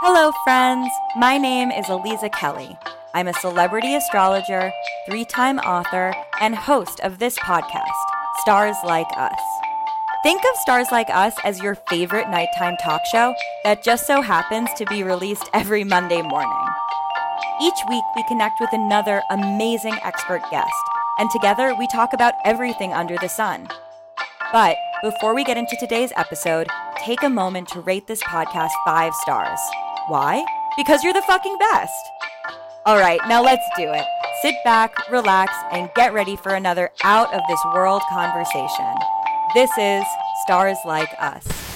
Hello, friends. My name is Aliza Kelly. I'm a celebrity astrologer, three time author, and host of this podcast, Stars Like Us. Think of Stars Like Us as your favorite nighttime talk show that just so happens to be released every Monday morning. Each week, we connect with another amazing expert guest, and together we talk about everything under the sun. But before we get into today's episode, take a moment to rate this podcast five stars. Why? Because you're the fucking best. All right, now let's do it. Sit back, relax, and get ready for another out of this world conversation. This is Stars Like Us.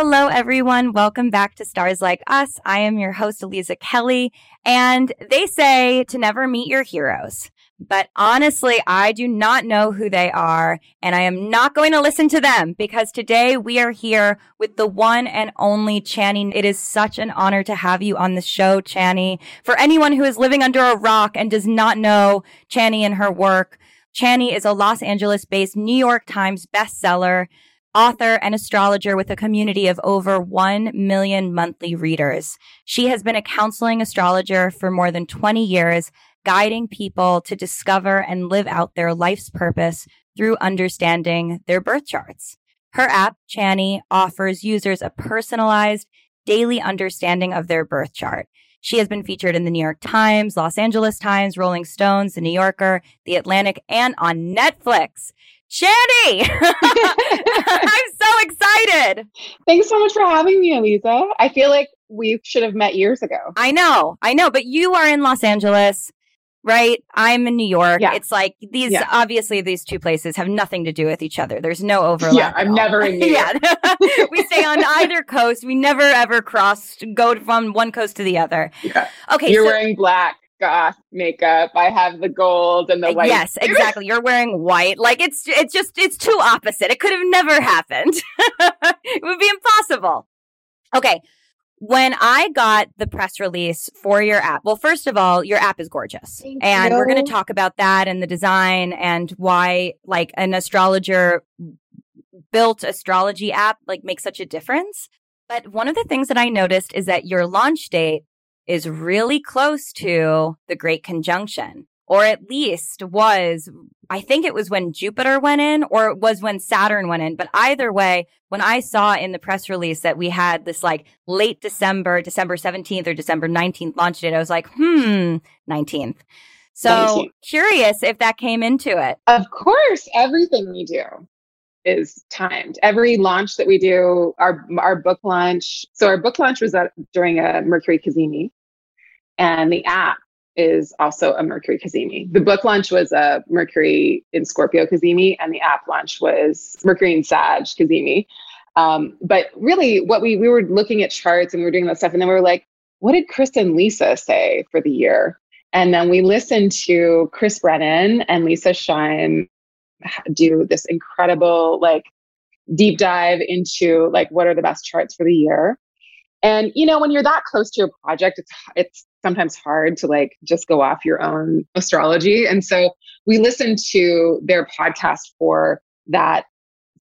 Hello, everyone. Welcome back to Stars Like Us. I am your host, Aliza Kelly, and they say to never meet your heroes. But honestly, I do not know who they are, and I am not going to listen to them because today we are here with the one and only Chani. It is such an honor to have you on the show, Chani. For anyone who is living under a rock and does not know Chani and her work, Chani is a Los Angeles based New York Times bestseller author and astrologer with a community of over 1 million monthly readers. She has been a counseling astrologer for more than 20 years, guiding people to discover and live out their life's purpose through understanding their birth charts. Her app, Chani, offers users a personalized daily understanding of their birth chart. She has been featured in the New York Times, Los Angeles Times, Rolling Stones, The New Yorker, The Atlantic, and on Netflix. Chani! I'm so excited. Thanks so much for having me, Aliza. I feel like we should have met years ago. I know, I know, but you are in Los Angeles, right? I'm in New York. Yeah. It's like these, Yeah. obviously, these two places have nothing to do with each other. There's no overlap. Yeah, I'm never in New York. yeah. we stay on either coast. We never ever cross, go from one coast to the other. Yeah. Okay. You're so- wearing black goth makeup. I have the gold and the uh, white. Yes, exactly. You're wearing white. Like it's it's just it's too opposite. It could have never happened. it would be impossible. Okay. When I got the press release for your app, well, first of all, your app is gorgeous. Thank and we're going to talk about that and the design and why like an astrologer built astrology app like makes such a difference. But one of the things that I noticed is that your launch date is really close to the Great Conjunction, or at least was, I think it was when Jupiter went in, or it was when Saturn went in. But either way, when I saw in the press release that we had this like late December, December 17th or December 19th launch date, I was like, hmm, 19th. So curious if that came into it. Of course, everything we do is timed. Every launch that we do, our our book launch. So our book launch was at, during a Mercury cazimi, and the app is also a Mercury cazimi. The book launch was a Mercury in Scorpio cazimi, and the app launch was Mercury in Sag cazimi. Um, but really, what we we were looking at charts and we were doing that stuff, and then we were like, what did Chris and Leisa say for the year? And then we listened to Chris Brennan and Leisa Schaim do this incredible like deep dive into like what are the best charts for the year. And you know, when you're that close to your project, it's it's sometimes hard to like just go off your own astrology. And so we listened to their podcast for that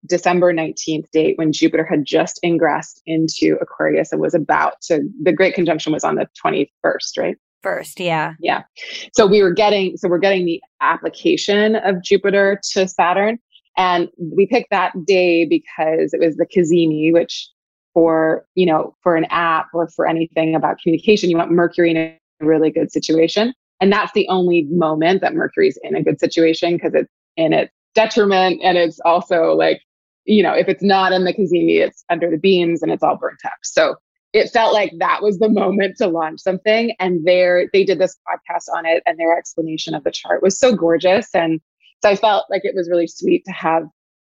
December 19th date when Jupiter had just ingressed into Aquarius and was about to the great conjunction was on the 21st, right? First, yeah. Yeah. So we were getting so we're getting the application of Jupiter to Saturn. And we picked that day because it was the cazimi, which for, you know, for an app or for anything about communication, you want Mercury in a really good situation. And that's the only moment that Mercury's in a good situation because it's in its detriment. And it's also like, you know, if it's not in the cazimi, it's under the beams and it's all burnt up. So it felt like that was the moment to launch something and there they did this podcast on it and their explanation of the chart was so gorgeous and so i felt like it was really sweet to have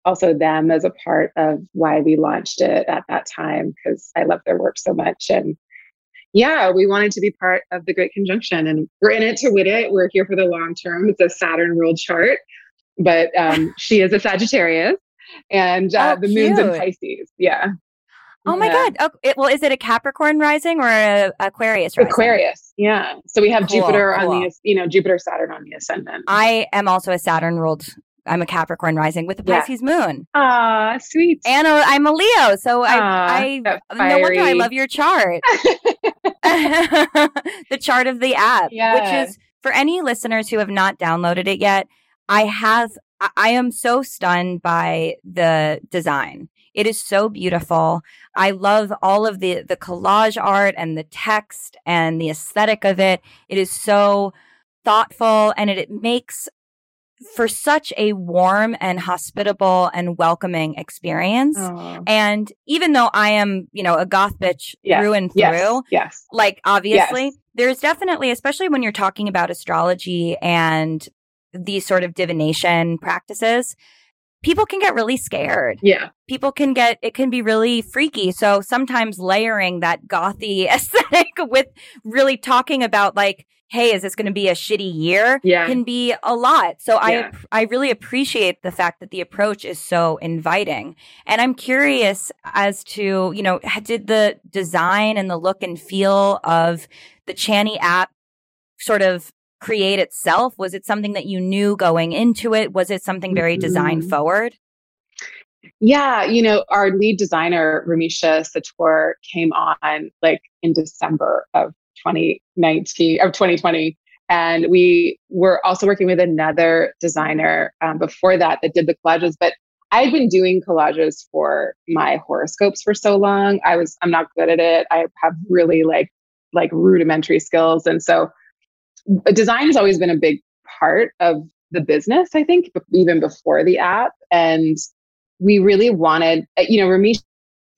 also them as a part of why we launched it at that time because i love their work so much and yeah we wanted to be part of the great conjunction and we're in it to win it we're here for the long term it's a saturn ruled chart but um, she is a Sagittarius, and uh, Oh, the moon's in. Pisces. Yeah. Oh my Yeah. God. Oh, it, well, is it a Capricorn rising or a Aquarius rising? Aquarius. Yeah. So we have Cool, Jupiter on cool. the, you know, Jupiter, Saturn on the ascendant. I am also a Saturn ruled. I'm a Capricorn rising with a Yeah. Pisces moon, Ah, sweet. and I'm a Leo. So I, I no wonder I love your chart. the chart of the app, Yeah. which is for any listeners who have not downloaded it yet. I have. I- I am so stunned by the design. It is so beautiful. I love all of the the collage art and the text and the aesthetic of it. It is so thoughtful and it, it makes for such a warm and hospitable and welcoming experience. Oh, And even though I am, you know, a goth bitch Yes, through and yes. through, Yes. like obviously, Yes. there's definitely, especially when you're talking about astrology and these sort of divination practices, people can get really scared. Yeah. People can get, it can be really freaky. So sometimes layering that gothy aesthetic with really talking about like, hey, is this going to be a shitty year? Yeah. Can be a lot. So Yeah. I I really appreciate the fact that the approach is so inviting. And I'm curious as to, you know, did the design and the look and feel of the Chani app sort of create itself? Was it something that you knew going into it? Was it something very design Mhm. forward? Yeah, you know, our lead designer, Ramisha Sator, came on like in December of 2019 of 2020. And we were also working with another designer um, before that that did the collages. But I had been doing collages for my horoscopes for so long. I was I'm not good at it. I have really like like rudimentary skills. And so uh, design has always been a big part of the business, I think, even before the app. And we really wanted, uh, you know,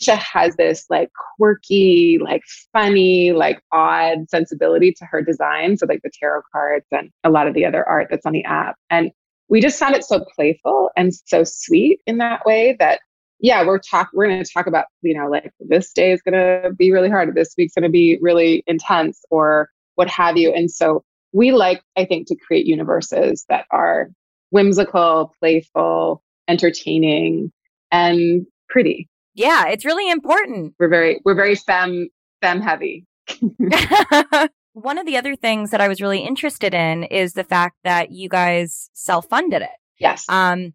Ramisha has this like quirky, like funny, like odd sensibility to her design. So, like the tarot cards and a lot of the other art that's on the app. And we just found it so playful and so sweet in that way that yeah, we're talk we're gonna talk about, you know, like this day is gonna be really hard, this week's gonna be really intense or what have you. And so we like, I think, to create universes that are whimsical, playful, entertaining, and pretty. Yeah, it's really important. We're very we're very femme femme heavy. One of the other things that I was really interested in is the fact that you guys self-funded it. Yes. Um,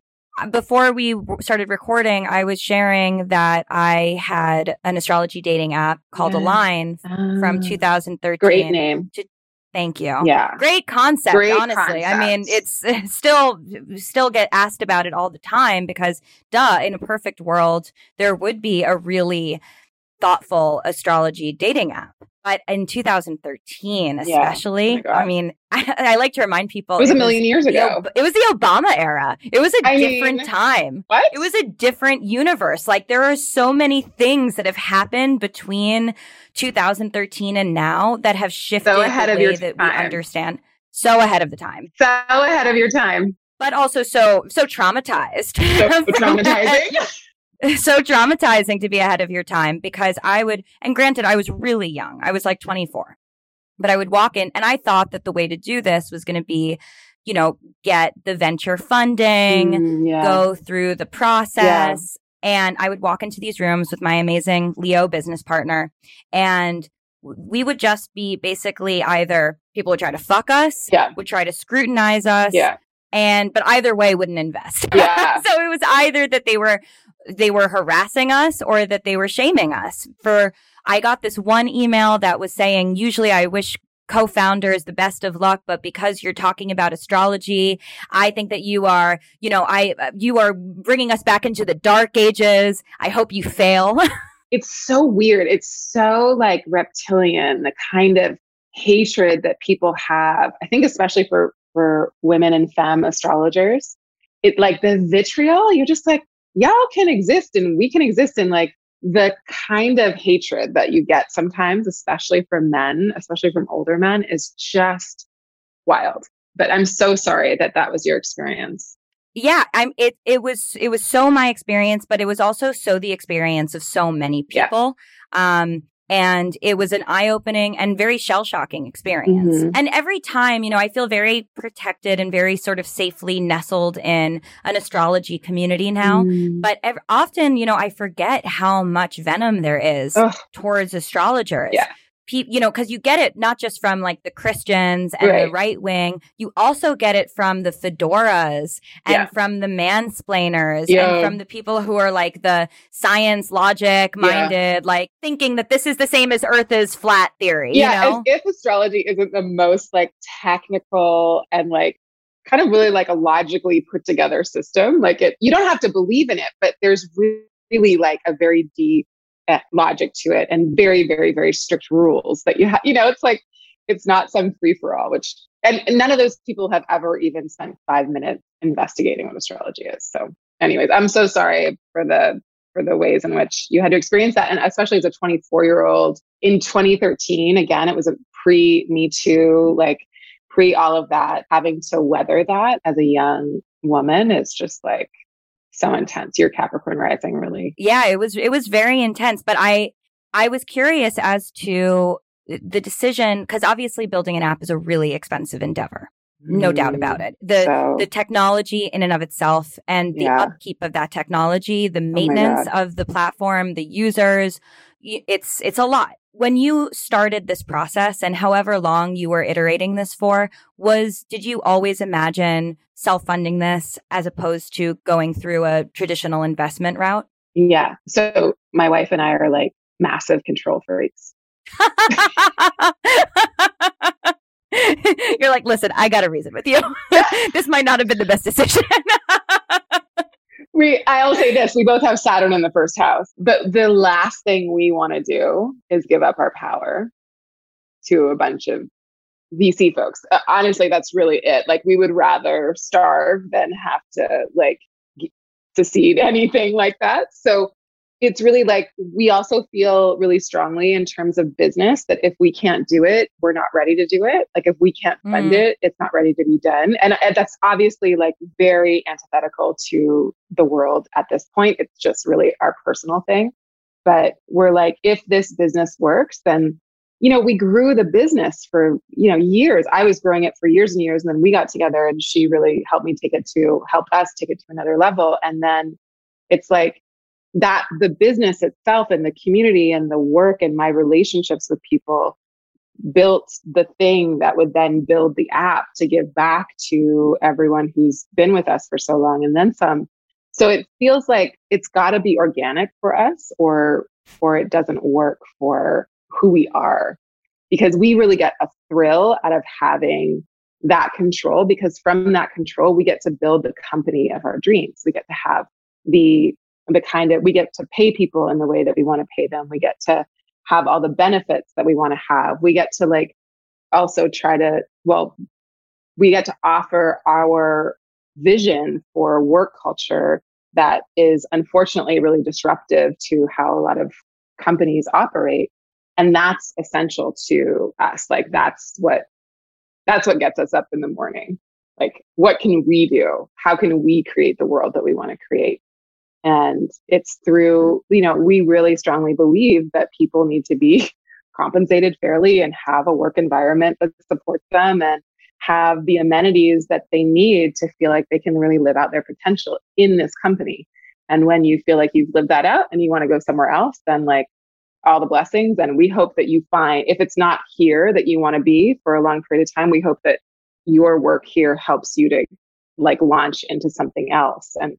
before we started recording, I was sharing that I had an astrology dating app called Yeah. Align from Ah, 2013. great name. Thank you. Yeah. Great concept, Great honestly. I mean, it's still still get asked about it all the time because duh, in a perfect world, there would be a really thoughtful astrology dating app. But in 2013, Yeah. especially, Oh. I mean, I, I like to remind people It was a million years ago. Ob- it was the Obama era. It was a I different mean, time. What? It was a different universe. Like there are so many things that have happened between 2013 and now that have shifted ahead the of your that we time. understand. So ahead of the time, so ahead of your time. but also so so traumatized. So traumatizing. so traumatizing to be ahead of your time because I would, and granted, I was really young. I was like 24, but I would walk in and I thought that the way to do this was going to be, you know, get the venture funding, Mm, yeah. go through the process. And I would walk into these rooms with my amazing Leo business partner and we would just be basically either people would try to fuck us, Yeah. would try to scrutinize us, Yeah. and but either way wouldn't invest. Yeah. so it was either that they were they were harassing us or that they were shaming us. For I got this one email that was saying, usually I wish co-founders the best of luck but because you're talking about astrology i think that you are you know i uh, you are bringing us back into the dark ages i hope you fail it's so weird. It's so like reptilian, the kind of hatred that people have. I think especially for for women and femme astrologers, it like the vitriol. You're just like y'all can exist and we can exist in like the kind of hatred that you get sometimes, especially from men, especially from older men, is just wild. But I'm so sorry that that was your experience. yeah i'm it it was it was so my experience but it was also so the experience of so many Yeah. people um And it was an eye opening and very shell shocking experience. Mhm. And every time, you know, I feel very protected and very sort of safely nestled in an astrology community now. Mm. But ev- often, you know, I forget how much venom there is Ugh. towards astrologers. Yeah. You know, because you get it not just from like the Christians and the Right. right wing, you also get it from the fedoras and Yeah. from the mansplainers Yeah. and from the people who are like the science logic minded, like thinking that this is the same as Earth is flat theory. yeah, you know? if astrology isn't the most like technical and like kind of really like a logically put together system. Like it, you don't have to believe in it, but there's really like a very deep Eh, logic to it and very, very, very strict rules that you have. You know, it's like it's not some free for all. Which and, and none of those people have ever even spent five minutes investigating what astrology is. So, anyways, I'm so sorry for the for the ways in which you had to experience that, and especially as a 24 year old in 2013. Again, it was a pre Me Too, like pre all of that. Having to weather that as a young woman is just like so intense. Your Capricorn rising, really. yeah it was it was very intense but i i was curious as to the decision because obviously building an app is a really expensive endeavor no doubt mm-hmm. about it the. So, the technology in and of itself and the Yeah. Oh upkeep of that technology the oh maintenance of the platform the users it's it's a lot when you started this process and however long you were iterating this for was did you always imagine self-funding this as opposed to going through a traditional investment route yeah. So my wife and I are like massive control freaks. You're like, listen, I got to reason with you. this might not have been the best decision. We, I'll say this: we both have Saturn in the first house, but the last thing we want to do is give up our power to a bunch of VC folks. Uh, honestly, that's really it. Like, we would rather starve than have to like secede anything like that. So it's really like we also feel really strongly in terms of business that if we can't do it, we're not ready to do it. Like if we can't fund Mm. it, it's not ready to be done. And, and that's obviously like very antithetical to the world at this point. It's just really our personal thing. But we're like, if this business works, then you know, we grew the business for, you know, years. I was growing it for years and years. And then we got together and she really helped me take it to help us take it to another level. And then it's like that the business itself and the community and the work and my relationships with people built the thing that would then build the app to give back to everyone who's been with us for so long and then some. So it feels like it's got to be organic for us or or it doesn't work for who we are because we really get a thrill out of having that control because from that control we get to build the company of our dreams we get to have the the kind of we get to pay people in the way that we want to pay them. We get to have all the benefits that we want to have. We get to like also try to well we get to offer our vision for work culture that is unfortunately really disruptive to how a lot of companies operate and that's essential to us. Like that's what that's what gets us up in the morning. Like what can we do? How can we create the world that we want to create and it's through you know we really strongly believe that people need to be compensated fairly and have a work environment that supports them and have the amenities that they need to feel like they can really live out their potential in this company. And when you feel like you've lived that out and you want to go somewhere else then like all the blessings. And we hope that you find if it's not here that you want to be for a long period of time we hope that your work here helps you to like launch into something else. And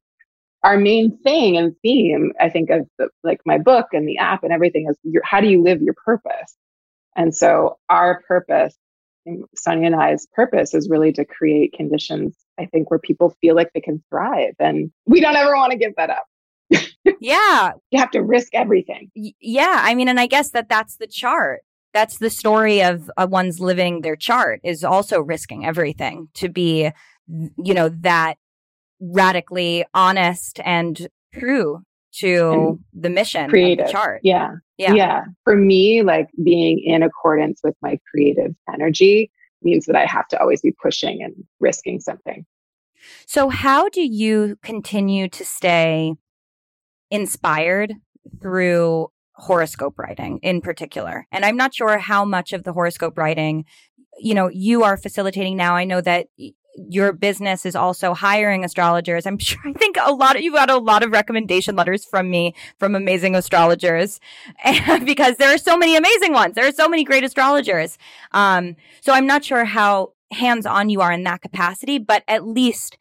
our main thing and theme i think of the, like my book and the app and everything is your, how do you live your purpose and so our purpose sonia and i's purpose is really to create conditions i think where people feel like they can thrive and we don't ever want to give that up yeah. you have to risk everything Y- yeah. I mean, and I guess that that's the chart. That's the story of uh, one's living their chart is also risking everything to be, you know, that radically honest and true to And the mission creative. the chart. yeah Yeah. yeah for me like being in accordance with my creative energy means that i have to always be pushing and risking something So, how do you continue to stay inspired through horoscope writing in particular. And I'm not sure how much of the horoscope writing, you know, you are facilitating now. I know that your business is also hiring astrologers. I'm sure I think a lot of you've got a lot of recommendation letters from me from amazing astrologers because there are so many amazing ones. There are so many great astrologers. Um, so I'm not sure how hands on you are in that capacity, but at least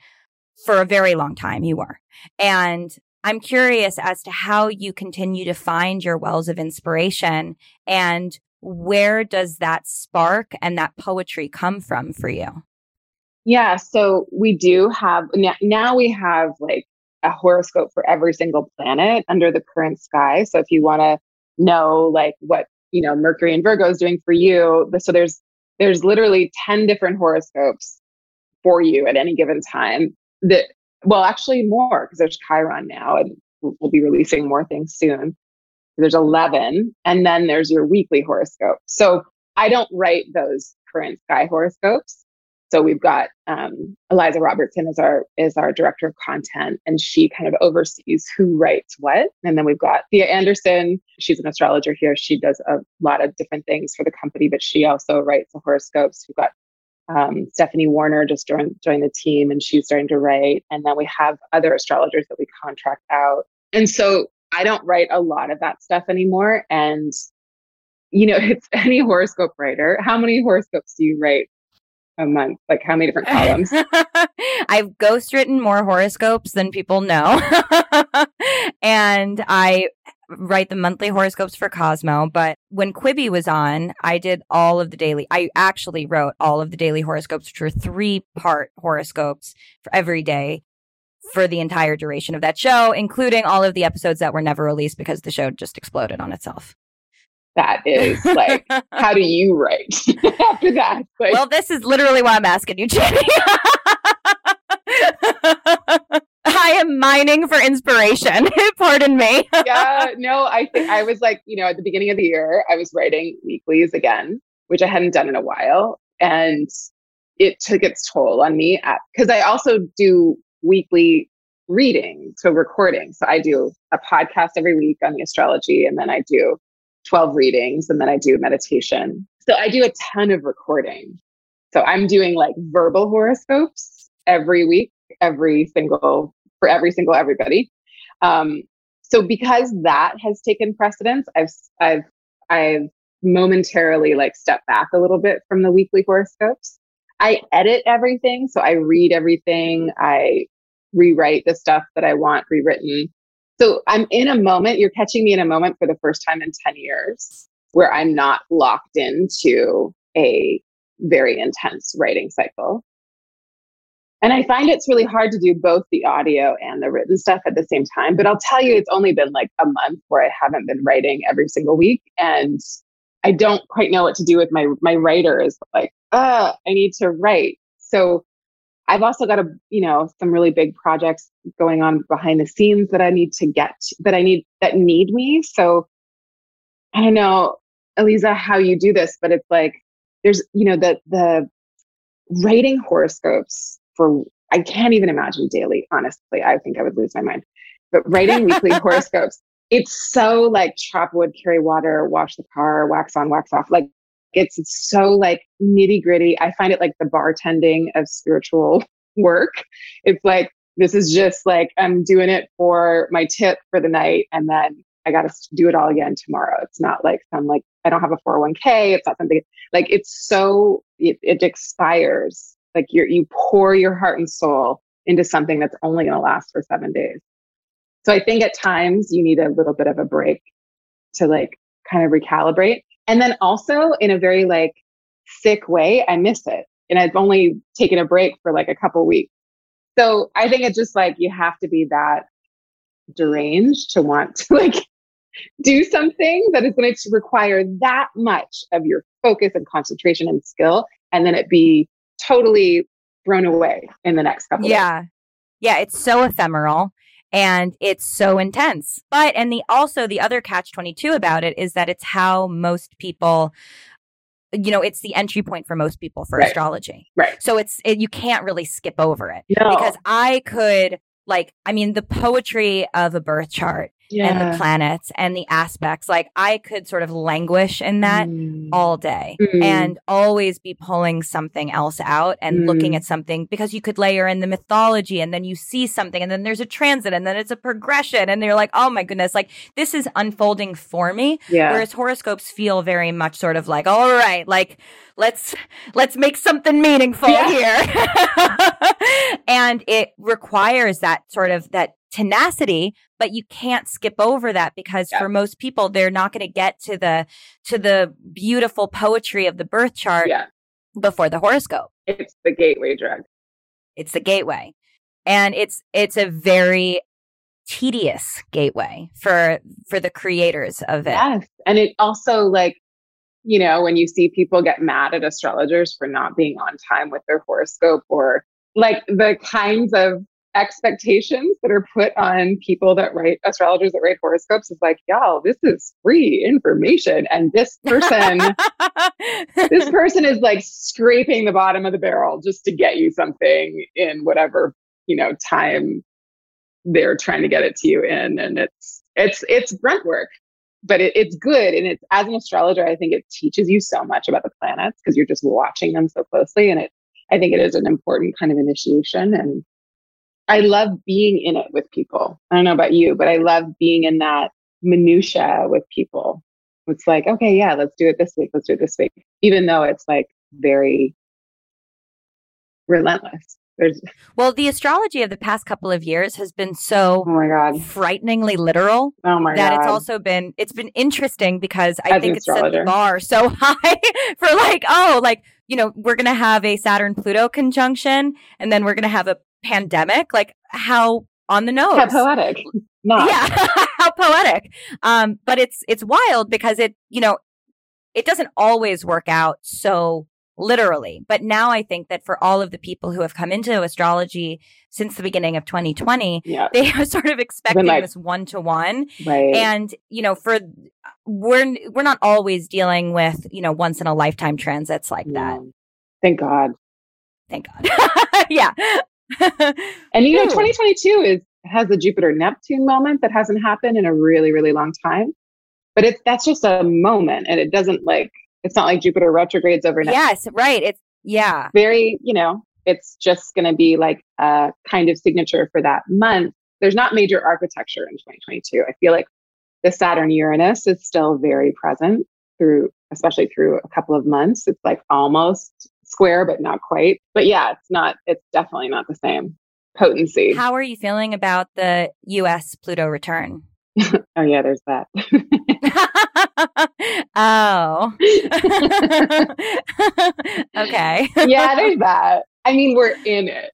for a very long time you were. And I'm curious as to how you continue to find your wells of inspiration and where does that spark and that poetry come from for you? Yeah, so we do have now we have like a horoscope for every single planet under the current sky. So if you want to know like what, you know, Mercury and Virgo is doing for you, so there's there's literally 10 different horoscopes for you at any given time that well, actually more because there's Chiron now, and we'll be releasing more things soon. There's 11, and then there's your weekly horoscope. So I don't write those current sky horoscopes. So we've got um, Eliza Robertson is our is our director of content, and she kind of oversees who writes what. And then we've got Thea Anderson. She's an astrologer here. She does a lot of different things for the company, but she also writes the horoscopes. We've got um, Stephanie Warner just joined, joined the team and she's starting to write. And then we have other astrologers that we contract out. And so I don't write a lot of that stuff anymore. And, you know, it's any horoscope writer. How many horoscopes do you write a month? Like how many different columns? I've ghostwritten more horoscopes than people know. and I write the monthly horoscopes for Cosmo, but when Quibi was on, I did all of the daily. I actually wrote all of the daily horoscopes, which were three part horoscopes for every day for the entire duration of that show, including all of the episodes that were never released because the show just exploded on itself. That is like, how do you write after that? Like, well, this is literally why I'm asking you, Chani. I am mining for inspiration. Pardon me. yeah, no, I think I was like, you know, at the beginning of the year, I was writing weeklies again, which I hadn't done in a while. And it took its toll on me because I also do weekly reading, so recording. So I do a podcast every week on the astrology, and then I do 12 readings, and then I do meditation. So I do a ton of recording. So I'm doing like verbal horoscopes every week, every single for every single everybody. Um, so because that has taken precedence, I've I've I've momentarily like stepped back a little bit from the weekly horoscopes. I edit everything, so I read everything. I rewrite the stuff that I want rewritten. So I'm in a moment, you're catching me in a moment for the first time in 10 years where I'm not locked into a very intense writing cycle. And I find it's really hard to do both the audio and the written stuff at the same time. But I'll tell you, it's only been like a month where I haven't been writing every single week. And I don't quite know what to do with my my writer is like, uh, I need to write. So I've also got a, you know, some really big projects going on behind the scenes that I need to get that I need that need me. So I don't know, Aliza, how you do this, but it's like there's, you know, the the writing horoscopes for I can't even imagine daily, honestly. I think I would lose my mind. But writing weekly horoscopes, it's so like chop wood, carry water, wash the car, wax on, wax off. Like it's so like nitty gritty. I find it like the bartending of spiritual work. It's like, this is just like, I'm doing it for my tip for the night. And then I got to do it all again tomorrow. It's not like some like, I don't have a 401k. It's not something like it's so, it, it expires like you you pour your heart and soul into something that's only going to last for seven days. So I think at times you need a little bit of a break to like kind of recalibrate. And then also in a very like sick way, I miss it. And I've only taken a break for like a couple weeks. So I think it's just like you have to be that deranged to want to like do something that is going to require that much of your focus and concentration and skill and then it be totally thrown away in the next couple yeah yeah it's so ephemeral and it's so intense but and the also the other catch 22 about it is that it's how most people you know it's the entry point for most people for right. astrology right so it's it, you can't really skip over it no. because i could like i mean the poetry of a birth chart yeah. and the planets and the aspects. Like I could sort of languish in that mm. all day mm. and always be pulling something else out and mm. looking at something because you could layer in the mythology and then you see something and then there's a transit and then it's a progression and you're like, oh my goodness, like this is unfolding for me. Yeah. Whereas horoscopes feel very much sort of like, all right, like let's let's make something meaningful yeah. here. and it requires that sort of that tenacity but you can't skip over that because yeah. for most people they're not going to get to the to the beautiful poetry of the birth chart yeah. before the horoscope. It's the gateway drug. It's the gateway. And it's it's a very tedious gateway for for the creators of it. Yes. And it also like you know when you see people get mad at astrologers for not being on time with their horoscope or like the kinds of expectations that are put on people that write astrologers that write horoscopes is like, y'all, this is free information. And this person, this person is like scraping the bottom of the barrel just to get you something in whatever, you know, time they're trying to get it to you in. And it's, it's, it's grunt work, but it, it's good. And it's, as an astrologer, I think it teaches you so much about the planets because you're just watching them so closely. And it, I think it is an important kind of initiation. And I love being in it with people. I don't know about you, but I love being in that minutia with people. It's like, okay, yeah, let's do it this week. Let's do it this week. Even though it's like very relentless. There's well, the astrology of the past couple of years has been so oh my god frighteningly literal. Oh my that god, it's also been it's been interesting because I As think it's set the bar so high for like oh like you know we're gonna have a Saturn Pluto conjunction and then we're gonna have a pandemic. Like how on the nose. How poetic. Not. Yeah, how poetic. Um, but it's it's wild because it, you know, it doesn't always work out so literally. But now I think that for all of the people who have come into astrology since the beginning of 2020, yeah. they are sort of expecting like, this one to one. And, you know, for we're we're not always dealing with, you know, once in a lifetime transits like that. Thank God. Thank God. yeah. and you know, 2022 is has a Jupiter Neptune moment that hasn't happened in a really, really long time. But it's that's just a moment and it doesn't like it's not like Jupiter retrogrades overnight. Yes, right. It's yeah. Very, you know, it's just gonna be like a kind of signature for that month. There's not major architecture in 2022. I feel like the Saturn Uranus is still very present through especially through a couple of months. It's like almost square, but not quite. But yeah, it's not, it's definitely not the same potency. How are you feeling about the US Pluto return? oh, yeah, there's that. oh. okay. yeah, there's that. I mean, we're in it.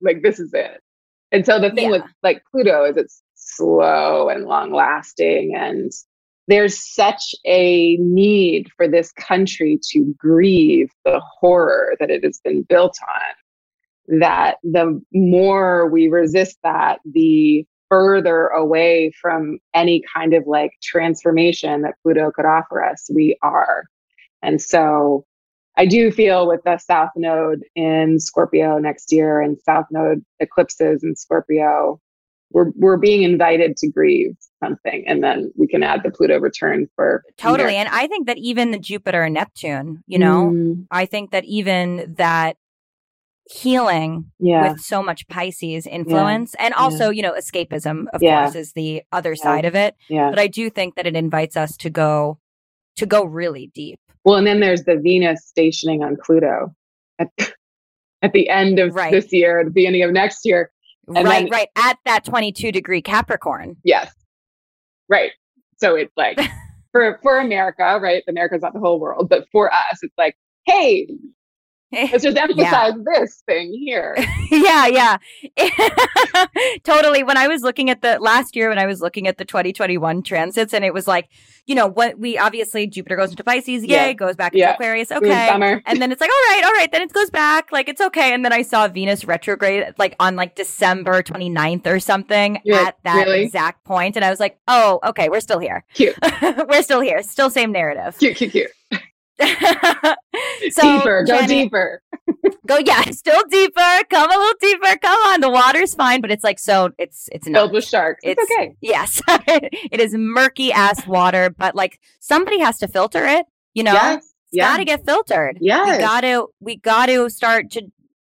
Like, this is it. And so the thing yeah. with like Pluto is it's slow and long lasting and there's such a need for this country to grieve the horror that it has been built on that the more we resist that the further away from any kind of like transformation that pluto could offer us we are. And so i do feel with the south node in scorpio next year and south node eclipses in scorpio we're we're being invited to grieve something and then we can add the pluto return for totally and i think that even the jupiter and neptune you know mm. i think that even that healing yeah. with so much pisces influence yeah. and also yeah. you know escapism of course is the other side of it yeah. but i do think that it invites us to go to go really deep well and then there's the venus stationing on pluto at, at the end of right. this year at the beginning of next year and right, then, right. At that 22 degree Capricorn. Yes. Right. So it's like for for America, right? America's not the whole world, but for us, it's like, hey, Let's just emphasize yeah. this thing here. yeah, yeah. totally. When I was looking at the last year, when I was looking at the 2021 transits, and it was like, you know, what we obviously Jupiter goes into Pisces, yay, yeah. goes back into yeah. Aquarius, okay. And then it's like, all right, all right, then it goes back, like it's okay. And then I saw Venus retrograde like on like December 29th or something at that really? exact point, And I was like, oh, okay, we're still here. Cute. we're still here. Still same narrative. Cute, cute, cute. so, deeper, go Chani, deeper. Go, yeah, still deeper. Come a little deeper. Come on. The water's fine, but it's like so. It's it's filled not. with sharks. It's, It's- okay. Yes, it is murky ass water, but like somebody has to filter it. You know, Yes. it's Yeah. got to get filtered. Yeah, We got to we got to start to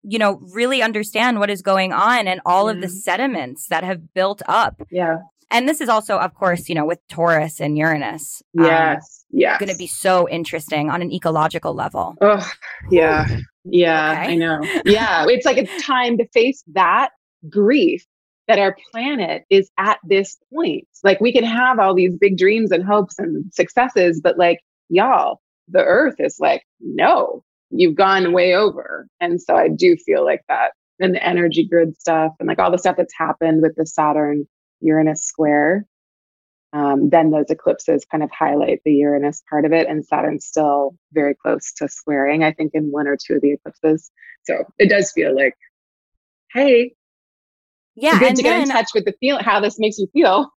you know really understand what is going on and all of the mm-hmm. sediments that have built up. Yeah. And this is also, of course, you know, with Taurus and Uranus. um, Yes. yes. going to be so interesting on an ecological level. Oh, yeah. Yeah, Okay. I know. Yeah, it's like it's time to face that grief that our planet is at this point. Like we can have all these big dreams and hopes and successes, but like y'all, the earth is like, no, you've gone way over. And so I do feel like that and the energy grid stuff and like all the stuff that's happened with the Saturn Uranus square. Um, then those eclipses kind of highlight the Uranus part of it, and Saturn's still very close to squaring, I think, in one or two of the eclipses. So it does feel like, hey, Yeah, good and to get in touch with the feel, how this makes you feel.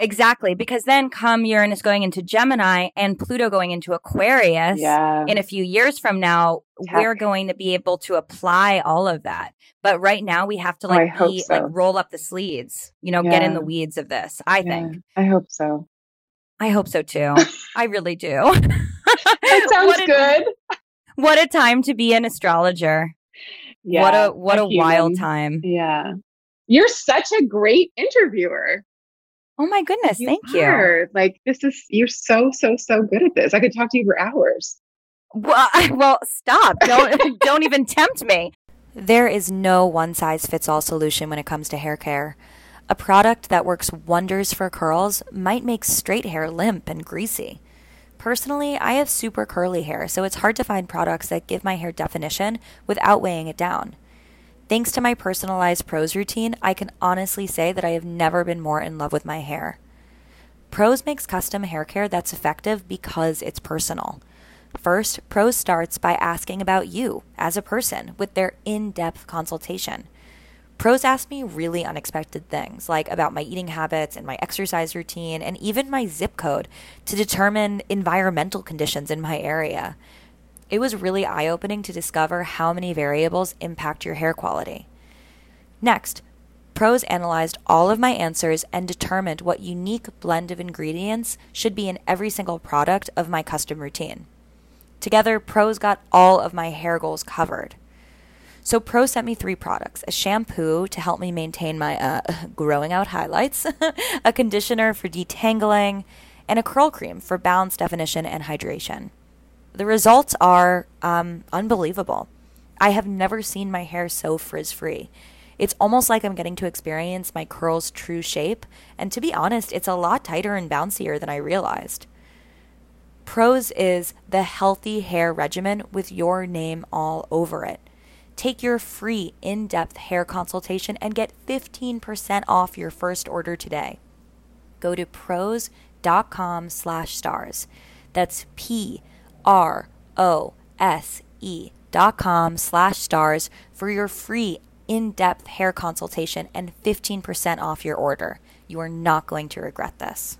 Exactly because then come Uranus going into Gemini and Pluto going into Aquarius. Yeah, In a few years from now, we're going to be able to apply all of that. But right now, we have to Oh, like hope be so. like roll up the sleeves, you know, get in the weeds of this. I Yeah, think. I hope so. I hope so too. I really do. That sounds what a, good. What a time to be an astrologer. Yeah, what a what a, wild time. Yeah, you're such a great interviewer. Oh my goodness, thank you. Like this is you're so so so good at this. I could talk to you for hours. Well, I, well, stop. Don't don't even tempt me. There is no one size fits all solution when it comes to hair care. A product that works wonders for curls might make straight hair limp and greasy. Personally, I have super curly hair, so it's hard to find products that give my hair definition without weighing it down. Thanks to my personalized Prose routine, I can honestly say that I have never been more in love with my hair. Prose makes custom hair care that's effective because it's personal. First, Prose starts by asking about you as a person with their in depth consultation. Prose ask me really unexpected things, like about my eating habits and my exercise routine, and even my zip code to determine environmental conditions in my area. It was really eye opening to discover how many variables impact your hair quality. Next, Prose analyzed all of my answers and determined what unique blend of ingredients should be in every single product of my custom routine. Together, Prose got all of my hair goals covered. So, Prose sent me three products a shampoo to help me maintain my uh, growing out highlights, a conditioner for detangling, and a curl cream for balance, definition, and hydration. The results are um, unbelievable. I have never seen my hair so frizz free. It's almost like I'm getting to experience my curls' true shape, and to be honest, it's a lot tighter and bouncier than I realized. Prose is the healthy hair regimen with your name all over it. Take your free in depth hair consultation and get 15% off your first order today. Go to prose.com slash stars. That's P R O S E dot com slash stars for your free in depth hair consultation and 15% off your order. You are not going to regret this.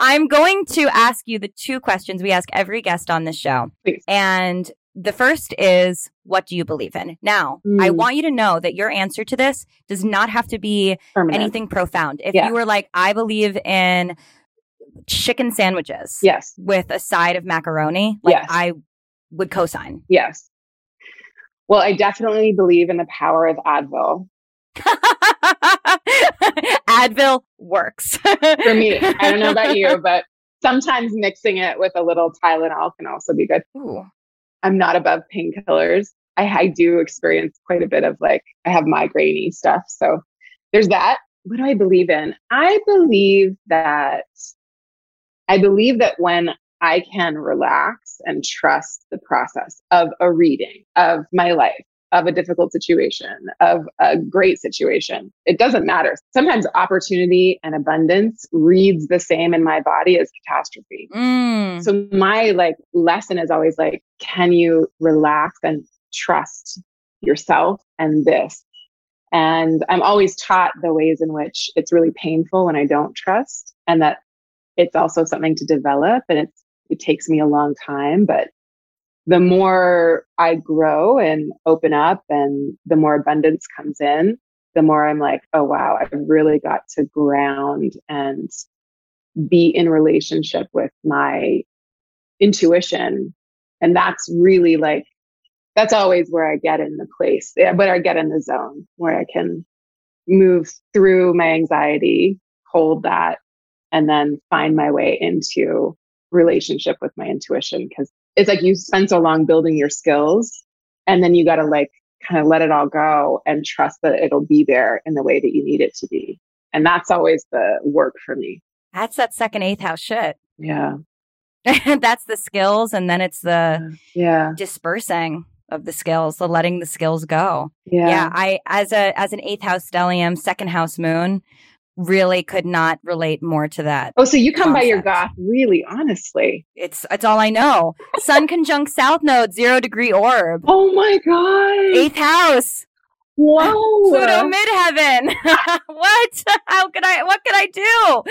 I'm going to ask you the two questions we ask every guest on this show. Please. And the first is, what do you believe in? Now, I Mm. want you to know that your answer to this does not have to be Permanent. anything profound. If Yeah. you were like, I believe in chicken sandwiches Yes. with a side of macaroni, like Yes. I would co-sign. Yes. Well, I definitely believe in the power of Advil. Advil works For me, I don't know about you, but sometimes mixing it with a little Tylenol can also be good. Ooh. I'm not above painkillers. I, I do experience quite a bit of like, I have migrainey stuff. So there's that. What do I believe in? I believe that, I believe that when I can relax and trust the process of a reading, of my life, of a difficult situation, of a great situation, it doesn't matter. Sometimes opportunity and abundance reads the same in my body as catastrophe. Mm. So my like lesson is always like, can you relax and trust yourself and this? And I'm always taught the ways in which it's really painful when I don't trust and that it's also something to develop and it's it takes me a long time, but the more I grow and open up and the more abundance comes in, the more I'm like, oh, wow, I've really got to ground and be in relationship with my intuition. And that's really like, that's always where I get in the place, but I get in the zone where I can move through my anxiety, hold that, and then find my way into relationship with my intuition. Cause it's like you spend so long building your skills and then you got to like kind of let it all go and trust that it'll be there in the way that you need it to be. And that's always the work for me. That's that second eighth house shit. Yeah. that's the skills and then it's the yeah dispersing of the skills, the letting the skills go. Yeah. Yeah. I as a as an eighth house stellium, second house moon, really could not relate more to that. Oh, so you come concept. by your goth really honestly. It's it's all I know. Sun conjunct south node, zero degree orb. Oh my god. Eighth house. Wow. Pluto midheaven. what? How can I what could I do?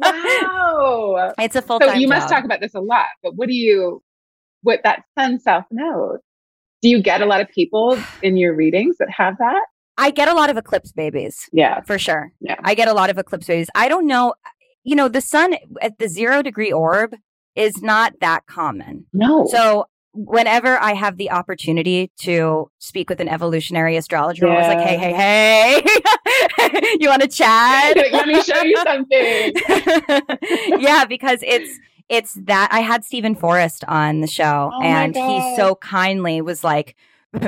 wow. It's a full. So you job. must talk about this a lot, but what do you what that sun south node? Do you get a lot of people in your readings that have that? I get a lot of eclipse babies. Yeah. For sure. Yeah. I get a lot of eclipse babies. I don't know, you know, the sun at the zero degree orb is not that common. No. So whenever I have the opportunity to speak with an evolutionary astrologer, yeah. I was like, hey, hey, hey, you want to chat? Let me show you something. yeah, because it's it's that I had Steven Forrest on the show oh and he so kindly was like,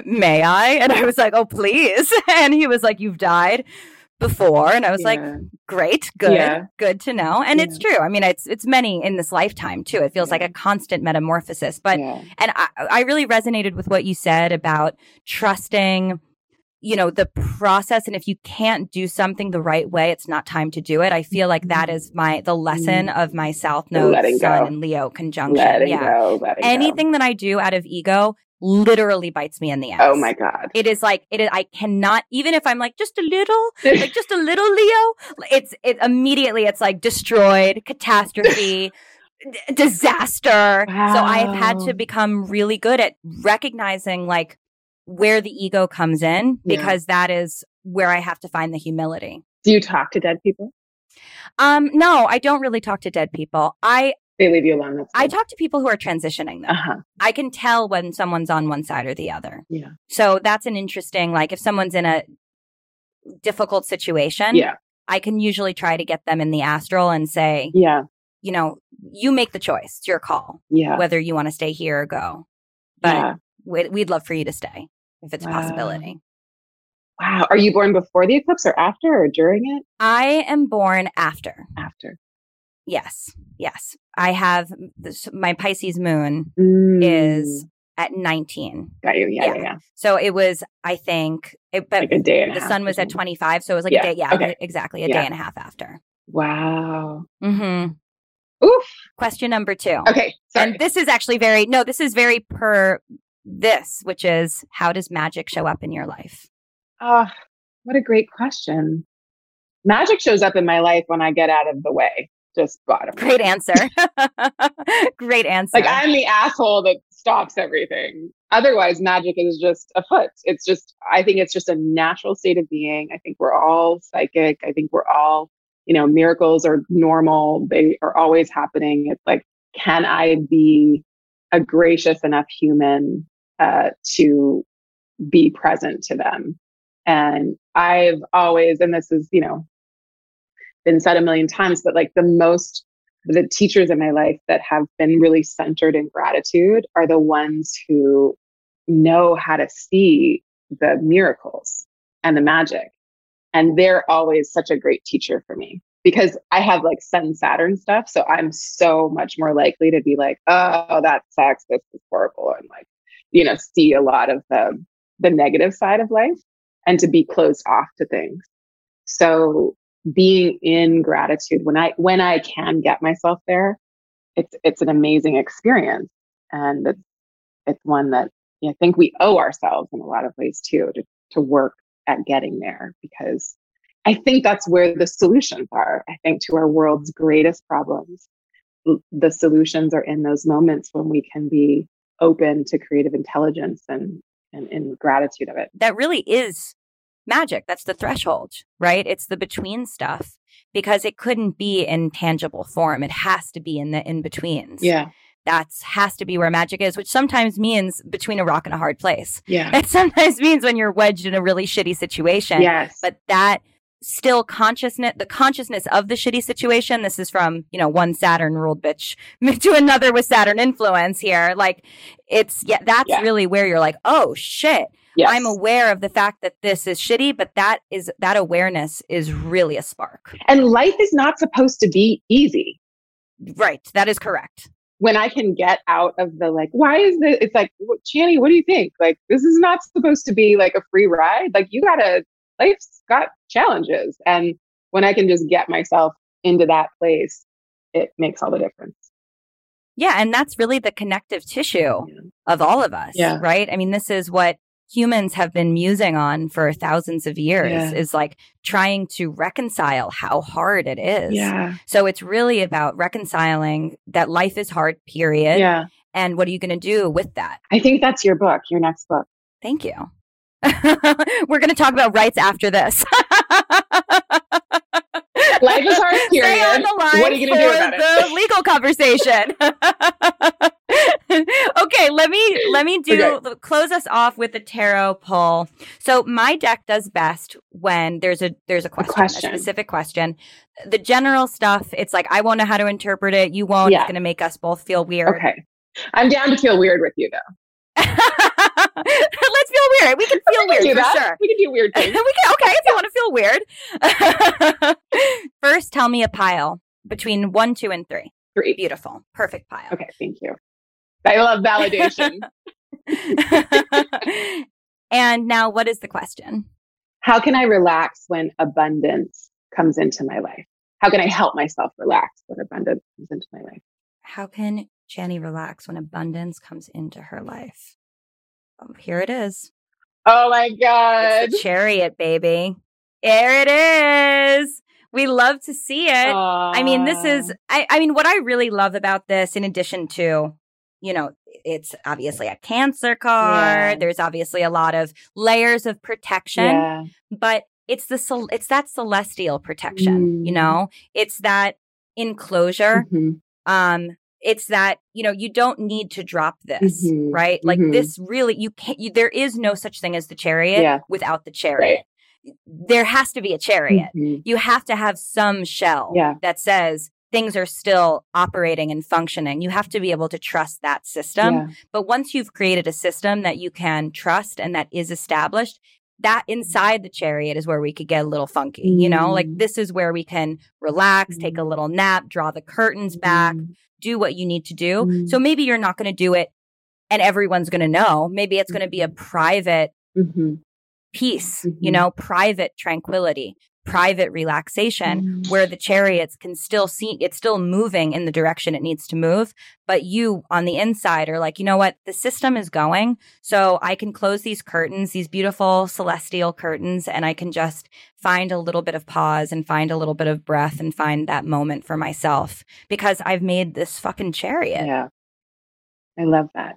May I? And I was like, Oh, please. And he was like, You've died before and i was yeah. like great good yeah. good to know and yeah. it's true i mean it's it's many in this lifetime too it feels like a constant metamorphosis but and I, I really resonated with what you said about trusting you know the process and if you can't do something the right way it's not time to do it i feel like that is my the lesson mm-hmm. of my south node sun go. and leo conjunction letting yeah go, anything go. that i do out of ego literally bites me in the ass. Oh my god. It is like it is I cannot even if I'm like just a little like just a little Leo, it's it immediately it's like destroyed, catastrophe, d- disaster. Wow. So I've had to become really good at recognizing like where the ego comes in because yeah. that is where I have to find the humility. Do you talk to dead people? Um no, I don't really talk to dead people. I they leave you alone. I talk to people who are transitioning though. Uh-huh. I can tell when someone's on one side or the other. Yeah. So that's an interesting, like if someone's in a difficult situation, yeah. I can usually try to get them in the astral and say, yeah, you know, you make the choice. It's your call. Yeah. Whether you want to stay here or go. But yeah. we'd, love for you to stay if it's wow. a possibility. Wow. Are you born before the eclipse or after or during it? I am born after. After. Yes. Yes. I have this, my Pisces moon mm. is at 19. Got you. Yeah, yeah. yeah. So it was, I think, it, but like a day the sun was at 25. So it was like yeah. a day. Yeah, okay. exactly. A yeah. day and a half after. Wow. Mm-hmm. Oof. Question number two. Okay. Sorry. And this is actually very, no, this is very per this, which is how does magic show up in your life? Ah, uh, what a great question. Magic shows up in my life when I get out of the way just bottom. Great answer. Great answer. Like I'm the asshole that stops everything. Otherwise, magic is just afoot. It's just, I think it's just a natural state of being. I think we're all psychic. I think we're all, you know, miracles are normal. They are always happening. It's like, can I be a gracious enough human uh, to be present to them? And I've always, and this is, you know, been said a million times, but like the most, the teachers in my life that have been really centered in gratitude are the ones who know how to see the miracles and the magic. And they're always such a great teacher for me because I have like Sun Saturn stuff. So I'm so much more likely to be like, oh, that sucks. This is horrible. And like, you know, see a lot of the, the negative side of life and to be closed off to things. So being in gratitude when I when I can get myself there, it's it's an amazing experience, and it's it's one that you know, I think we owe ourselves in a lot of ways too to to work at getting there because I think that's where the solutions are. I think to our world's greatest problems, the solutions are in those moments when we can be open to creative intelligence and and in gratitude of it. That really is magic. That's the threshold, right? It's the between stuff because it couldn't be in tangible form. It has to be in the in betweens. Yeah. That's has to be where magic is, which sometimes means between a rock and a hard place. Yeah. It sometimes means when you're wedged in a really shitty situation. Yes. But that still consciousness, the consciousness of the shitty situation. This is from, you know, one Saturn ruled bitch to another with Saturn influence here. Like it's, yeah, that's Yeah. really where you're like, oh shit. Yes. I'm aware of the fact that this is shitty, but that is, that awareness is really a spark. and life is not supposed to be easy. Right. That is correct. When I can get out of the like, why is this? It's like, "Wh- Chani, what do you think? Like, this is not supposed to be like a free ride. Like, you gotta, life's got challenges. And when I can just get myself into that place, it makes all the difference. Yeah. And that's really the connective tissue Yeah. of all of us. Yeah. Right. I mean, this is what humans have been musing on for thousands of years Yeah. is like trying to reconcile how hard it is. Yeah. So it's really about reconciling that life is hard, period. Yeah. And what are you going to do with that? I think that's your book, your next book. Thank you. We're going to talk about rights after this. Life is hard, Stay period. on the line What are you gonna do about it? the legal conversation. okay, let me let me do Okay. close us off with the tarot pull. So my deck does best when there's a there's a question, a, question. specific question. The general stuff, it's like I won't know how to interpret it. You won't. Yeah. It's going to make us both feel weird. Okay. I'm down to feel weird with you, though. Let's feel weird. We can feel We can do weird for sure. We can do weird things. we can okay if you want to feel weird. First, tell me a pile between one, two, and three. Three. Beautiful, perfect pile. Okay. Thank you. I love validation. and now, what is the question? How can I relax when abundance comes into my life? How can I help myself relax when abundance comes into my life? How can Jenny relax when abundance comes into her life? Oh, here it is. Oh my God. It's the chariot, baby. There it is. We love to see it. I mean, this is, I, I mean, what I really love about this, in addition to, you know, it's obviously a cancer card. Yeah. There's obviously a lot of layers of protection, Yeah. but it's the, it's that celestial protection, you Mm. know, it's that enclosure. Mhm. Um, it's that, you know, you don't need to drop this, Mhm. right? Like Mhm. this really, you can't, you, there is no such thing as the chariot Yeah. without the chariot. There has to be a chariot Mhm. you have to have some shell Yeah. that says things are still operating and functioning. You have to be able to trust that system. Yeah. But once you've created a system that you can trust and that is established, that inside the chariot is where we could get a little funky. You know, like Mm. this is where we can relax, take a little nap, draw the curtains back, Mhm. do what you need to do. Mm. So maybe you're not going to do it and everyone's going to know. Maybe it's going to be a private Mhm. peace, you Mhm. know, private tranquility, private relaxation Mhm. where the chariots can still see it's still moving in the direction it needs to move but you on the inside are like you know what the system is going so i can close these curtains these beautiful celestial curtains and i can just find a little bit of pause and find a little bit of breath and find that moment for myself because i've made this fucking chariot Yeah. I love that.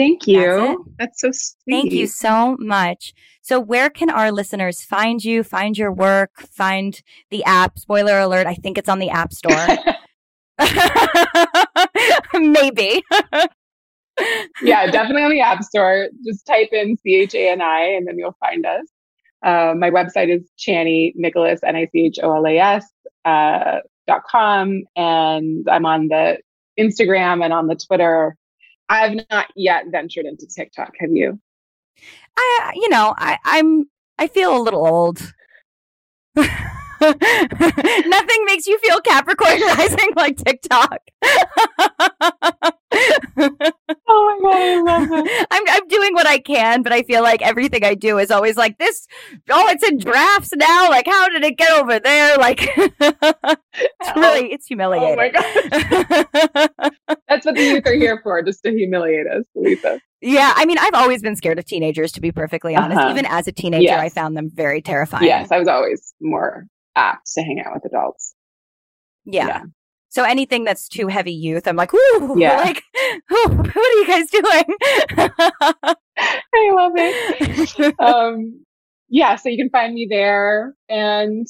Thank you. That's, so sweet. Thank you so much. So, where can our listeners find you, find your work, find the app? Spoiler alert, I think it's on the App Store. Maybe. yeah, definitely on the App Store. Just type in C H A N I and then you'll find us. Uh, my website is Chani Nicholas, N I C H O L A S uh, dot com. And I'm on the Instagram and on the Twitter. I've not yet ventured into TikTok. Have you? I, uh, you know, I, I'm, I feel a little old. Nothing makes you feel Capricorn rising like TikTok. Oh my God, I love it. I'm I'm doing what I can, but I feel like everything I do is always like this. Oh, it's in drafts now. Like, how did it get over there? Like, it's really it's humiliating. Oh my God. That's what the youth are here for, just to humiliate us, Leisa. yeah, I mean, I've always been scared of teenagers. To be perfectly honest, Uh-huh. even as a teenager, Yes. I found them very terrifying. Yes, I was always more apt to hang out with adults. yeah. So anything that's too heavy youth, I'm like, ooh, Yeah. like, ooh, what are you guys doing? I love it. um, yeah, so you can find me there, and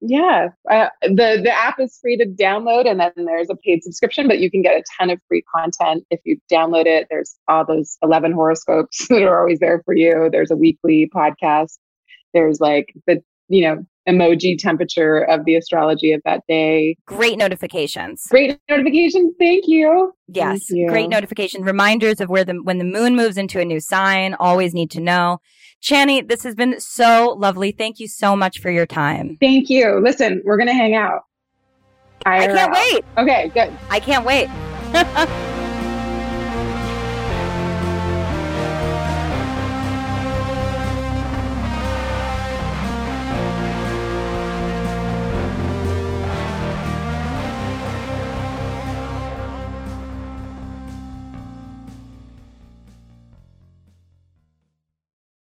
yeah, uh, the the app is free to download, and then there's a paid subscription, but you can get a ton of free content if you download it. There's all those eleven horoscopes that are always there for you. There's a weekly podcast. There's like the you know emoji temperature of the astrology of that day. Great notifications. Great notifications. Thank you. Yes, Thank you. great notification. Reminders of where the when the moon moves into a new sign. Always need to know. Chani, this has been so lovely. Thank you so much for your time. Thank you. Listen, we're gonna hang out. I can't IRL. wait. Okay, good. I can't wait.